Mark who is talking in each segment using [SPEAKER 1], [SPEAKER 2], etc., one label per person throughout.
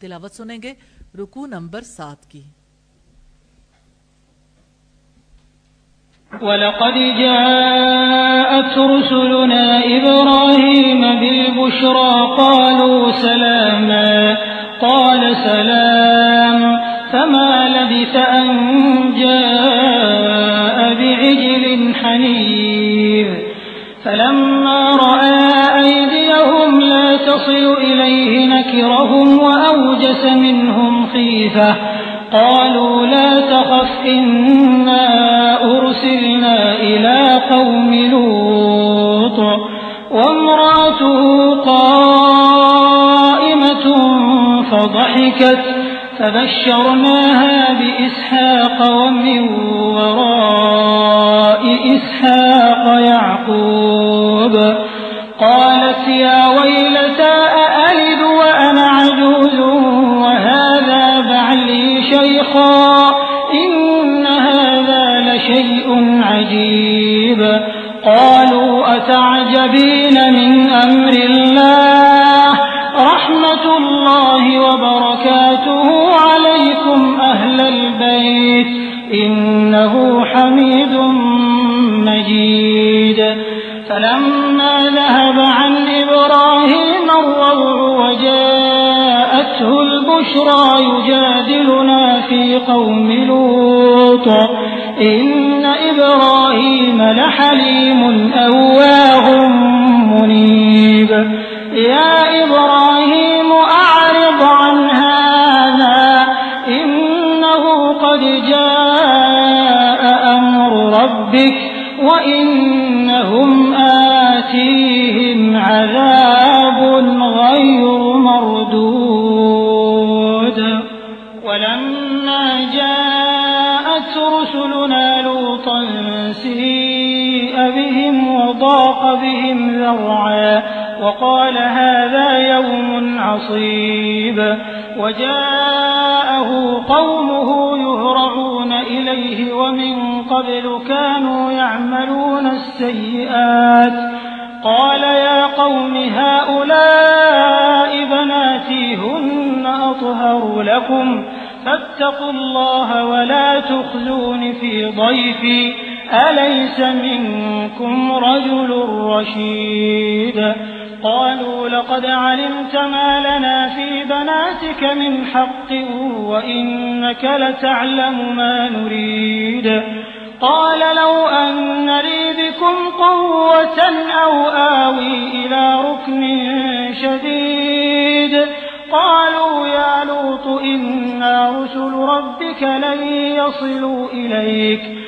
[SPEAKER 1] تلاوت سنیں گے رکو نمبر سات کی۔
[SPEAKER 2] ولقد جاءت رسلنا إبراهيم بالبشرى قالوا سلاما۔ قال سلام فما لبث أن جاء بعجل حنيف فلما رأى لا تصل إليه نكرهم وأوجس منهم خيفة قالوا لا تخف إنا أرسلنا إلى قوم لوط وامرأته قائمة فضحكت فبشرناها بإسحاق ومن قوم لوط إن إبراهيم لحليم أواه منيب. يا إبراهيم أعرض عن هذا إنه قد جاء أمر ربك وضاق بهم ذرعا وقال هذا يوم عصيب وجاءه قومه يهرعون إليه ومن قبل كانوا يعملون السيئات قال يا قوم هؤلاء بناتي هن أطهر لكم فاتقوا الله ولا تخزون في ضيفي أليس منكم رجل رشيد؟ قالوا لقد علمت ما لنا في بناتك من حق وإنك لتعلم ما نريد. قال لو أن لي بكم قوة أو آوي إلى ركن شديد. قالوا يا لوط إنا رسل ربك لن يصلوا إليك.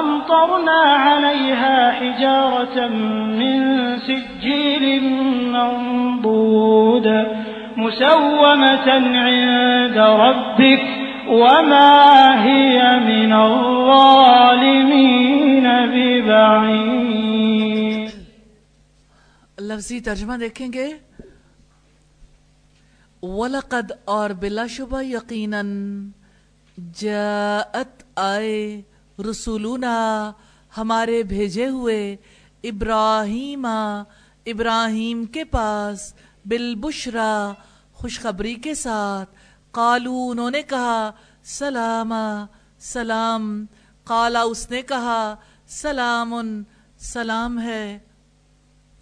[SPEAKER 2] وأمطرنا عليها حجارة من سجيل منضود مسومة عند ربك وما هي من الظالمين ببعيد.
[SPEAKER 1] لفظی ترجمہ دیکھیں گے ولقد اور بلا شبہ یقیناً جاءت آئے رسولنا ہمارے بھیجے ہوئے ابراہیم ابراہیم کے پاس بالبشرا، خوشخبری کے ساتھ۔ قالو، انہوں نے کہا سلام سلام۔ قالا، اس نے کہا سلام سلام ہے۔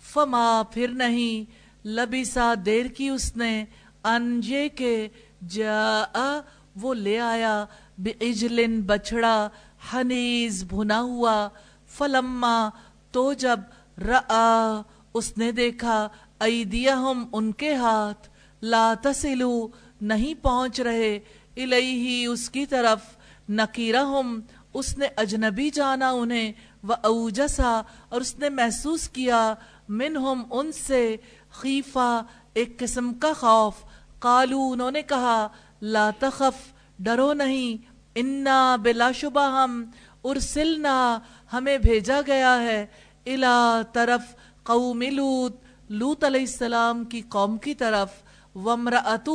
[SPEAKER 1] فما، پھر نہیں۔ لبیسا، دیر کی اس نے۔ انجے کے، جا، وہ لے آیا۔ بعجل بچڑا حنیز بھنا ہوا، فلما تو جب رآ اس نے دیکھا، ایدیہم ان کے ہاتھ، لا تسلو، نہیں پہنچ رہے، الیہی اس کی طرف، نکیرہم، اس نے اجنبی جانا انہیں و اوجسا اور اس نے محسوس کیا، منہم ان سے، خیفہ، ایک قسم کا خوف، قالو، انہوں نے کہا، لا تخف، ڈرو نہیں انا بلا شبہ ہم ارسلنا، ہمیں بھیجا گیا ہے الا طرف قوم لوت لوت علیہ السلام کی قوم کی طرف ومرأتہ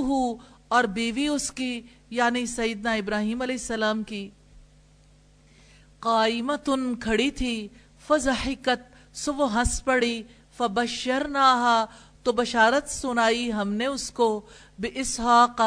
[SPEAKER 1] اور بیوی اس کی یعنی سیدنا ابراہیم علیہ السلام کی۔ قائمتن کھڑی تھی، فضحکت، سو وہ ہنس پڑی، فبشرناہا، تو بشارت سنائی ہم نے اس کو بے اسحاق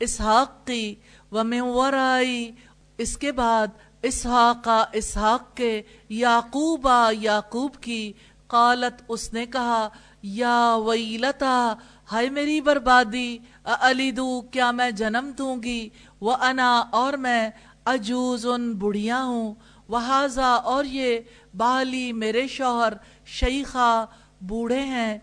[SPEAKER 1] اسحاق کی۔ ومن ورائی، اس کے بعد اسحاق اسحاق کے یعقوب یعقوب کی، قالت اس نے کہا، یا ویلتا، ہائے میری بربادی علی دو کیا میں جنم دوں گی؟ وہ انا اور میں اجوز ان بڑھیا ہوں۔ وہذا، اور یہ بالی میرے شوہر شیخہ بوڑھے ہیں،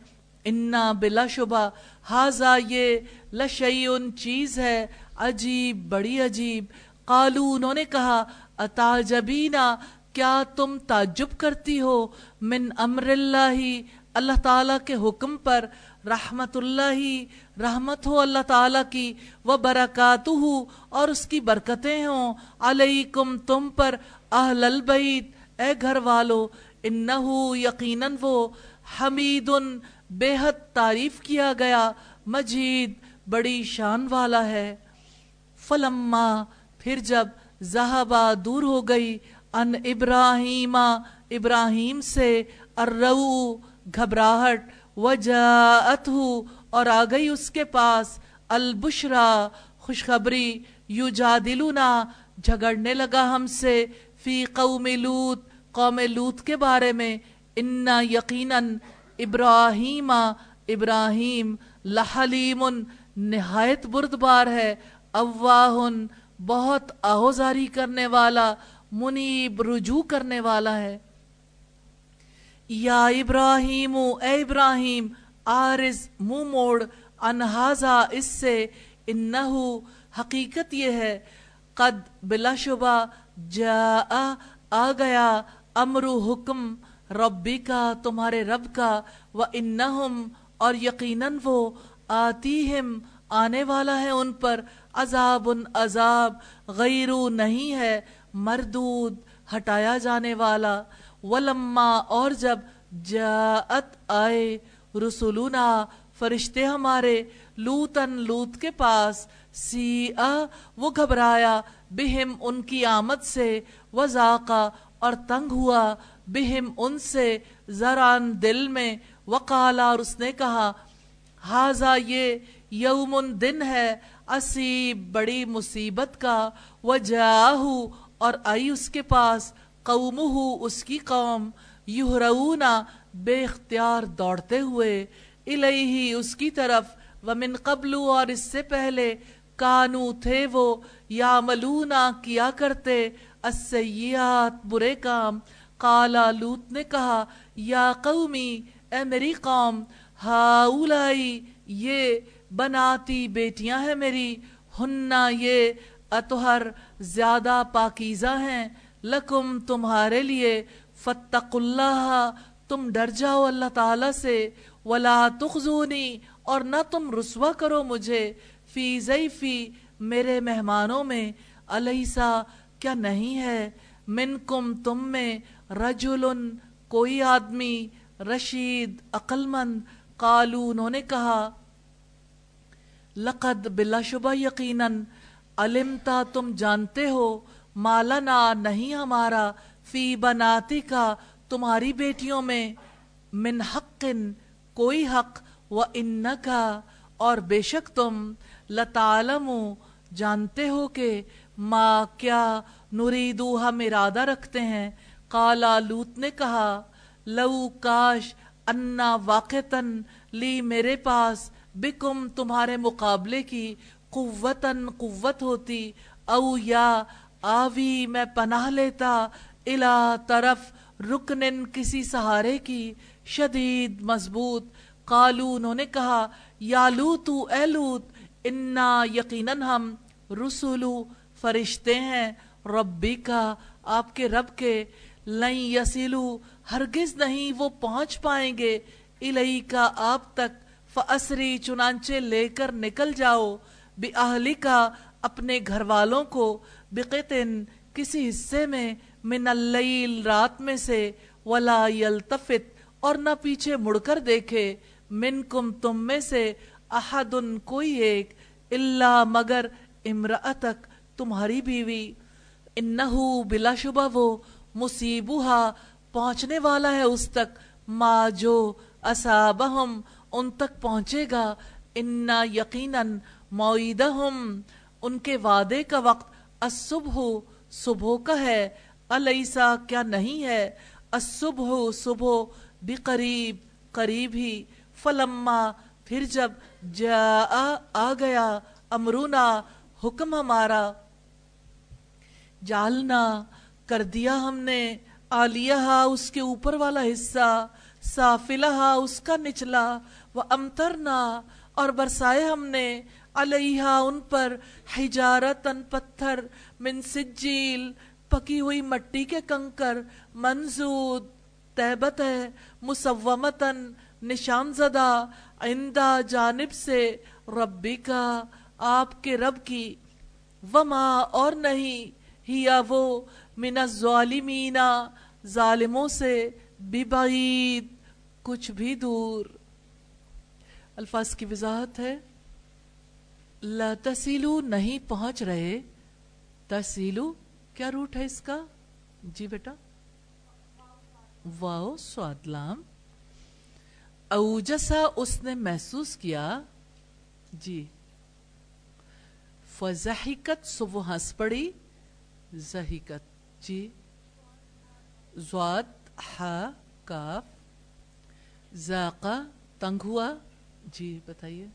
[SPEAKER 1] انا بلا شبہ۔ ہاضا یہ لشعین چیز ہے، عجیب، بڑی عجیب۔ قالو، انہوں نے کہا اتاجبینا کیا تم تعجب کرتی ہو؟ من امر اللہ اللہ تعالیٰ کے حکم پر۔ رحمت اللہ، رحمت ہو اللہ تعالیٰ کی۔ وہ برکات ہو اور اس کی برکتیں ہوں۔ علیکم، تم پر اہل البیت۔ اے گھر والو، انہو یقیناً وہ حمید بے حد تعریف کیا گیا، مجید بڑی شان والا ہے۔ فلما پھر جب زہبا دور ہو گئی، ان ابراہیم ابراہیم سے ارو گھبراہٹ وجاءت اور آ گئی اس کے پاس۔ البشرا، خوشخبری یو جادلونا جھگڑنے لگا ہم سے۔ فی قوم لوت قوم لوت کے بارے میں انا یقیناً ابراہیم ابراہیم لحلیم نہایت بردبار ہے اواہن بہت آہوزاری کرنے والا منیب رجوع کرنے والا ہے یا ابراہیم اے ابراہیم آرز منہ موڑ انہذا اس سے انہو حقیقت یہ ہے قد بلا شبہ جا آ گیا امر حکم ربی کا، تمہارے رب کا، و انہم، اور یقیناً وہ آتیہم، آنے والا ہے ان پر، عذاب ان عذاب غیر نہیں ہے، مردود، ہٹایا جانے والا۔ ولما، اور جب جاءت آئے رسولنا، فرشتے ہمارے لوتن لوت کے پاس سی وہ گھبرایا، بہم ان کی آمد سے، وزاقا، اور تنگ ہوا۔ بہم ان سے ذران دل میں، وقالا، اور اس نے کہا ہاضا یہ یومن دن ہے، اسی بڑی مصیبت کا وجاہو اور آئی اس کے پاس، قومہ، اس کی قوم یہرونا بے اختیار دوڑتے ہوئے، الیہی، اس کی طرف، ومن قبلو اور اس سے پہلے، کانو، تھے وہ یا ملونا کیا کرتے، السیئات، برے کام کالا لوت نے کہا، یا قومی، اے میری قوم ہاؤلائی یہ بناتی بیٹیاں ہیں میری ہننا یہ اتہر زیادہ پاکیزہ ہیں، لکم تمہارے لیے فتق اللہ، تم ڈر جاؤ اللہ تعالی سے، ولا تخزونی، اور نہ تم رسوا کرو مجھے، فی زیفی میرے مہمانوں میں، علیسا، کیا نہیں ہے؟ من کم تم میں رجل کوئی آدمی، رشید مند قالو انہوں نے کہا، لقد بلا شبہ یقیناً، علمتا تم جانتے ہو مالنا نہیں ہمارا، فی بناتی کا تمہاری بیٹیوں میں، من حق، کوئی حق، و ان کا اور بے شک تم لطالم جانتے ہو کہ ماں کیا نریدو ہم ارادہ رکھتے ہیں۔ کالا لوت نے کہا، لو کاش انا واقعتاً لی میرے پاس، بکم تمہارے مقابلے کی قوتاً قوت ہوتی، او یا آوی میں پناہ لیتا الا طرف رکنن کسی سہارے کی، شدید مضبوط۔ قالو انہوں نے کہا، یا لوتو، اے لوت، انا یقیناً ہم رسولو، فرشتے ہیں۔ ربی کا، آپ کے رب کے لئی یسیلو، ہرگز نہیں وہ پہنچ پائیں گے۔ الہی کا آپ تک فسری چنانچے لے کر نکل جاؤ۔ بے کا اپنے گھر والوں کو بقتن کسی حصے میں، من اللیل رات میں سے، ولا یلتفت، اور نہ پیچھے مڑ کر دیکھے۔ من کم تم میں سے احد کوئی ایک اللہ مگر امرأتک، تمہاری بیوی۔ انہو بلا شبہ وہ مصیبہ پہنچنے والا ہے اس تک، ما جو اصابہم ان تک پہنچے گا، انا یقیناً معیدہم ان کے وعدے کا وقت الصبح، صبح کا ہے۔ علیسا کیا نہیں ہے؟ الصبح، صبح بھی قریب قریب ہی۔ فلما، پھر جب جا آ گیا امرونا حکم ہمارا۔ جالنا کر دیا ہم نے، آلیہ اس کے اوپر والا حصہ، سافلہ اس کا نچلا وہ امترنا اور برسائے ہم نے، علیہ ان پر حجارتن پتھر، من سجیل، پکی ہوئی مٹی کے کنکر، منزود، تہبت ہے مسومتن نشان زدہ عندہ جانب سے ربی کا آپ کے رب کی، وما اور نہیں ہیا وہ من الظالمین، ظالموں سے ببعید، کچھ بھی دور۔ الفاظ کی وضاحت ہے، لا تسیلو نہیں پہنچ رہے۔ تسیلو کیا روٹ ہے اس کا؟ جی بیٹا۔ واؤ سوادلام اوجسا اس نے محسوس کیا۔ جی۔ فضحکت سو وہ ہنس پڑی۔ زہیکت جی زواد، ہا، کاف ذاقہ تنگ ہوا جی بتائیے۔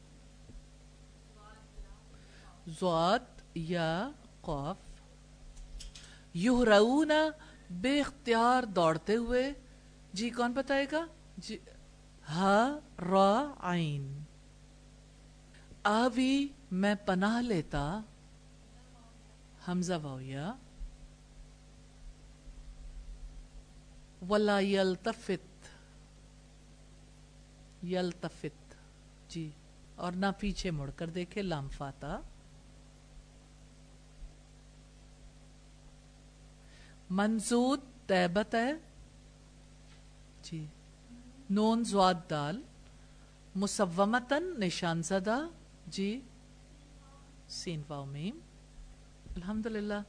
[SPEAKER 1] زواد یا قوف یہرعون، بے اختیار دوڑتے ہوئے۔ جی کون بتائے گا؟ جی ہا، را، عین۔ آوی، میں پناہ لیتا۔ حمزہ واویا ولا یلتفت یلتفت جی اور نہ پیچھے مڑ کر دیکھے، لام فاتا۔ منزود تیبت ہے جی نون زواد دال مسومتن نشان زدہ جی سین واؤ میم۔ الحمدللہ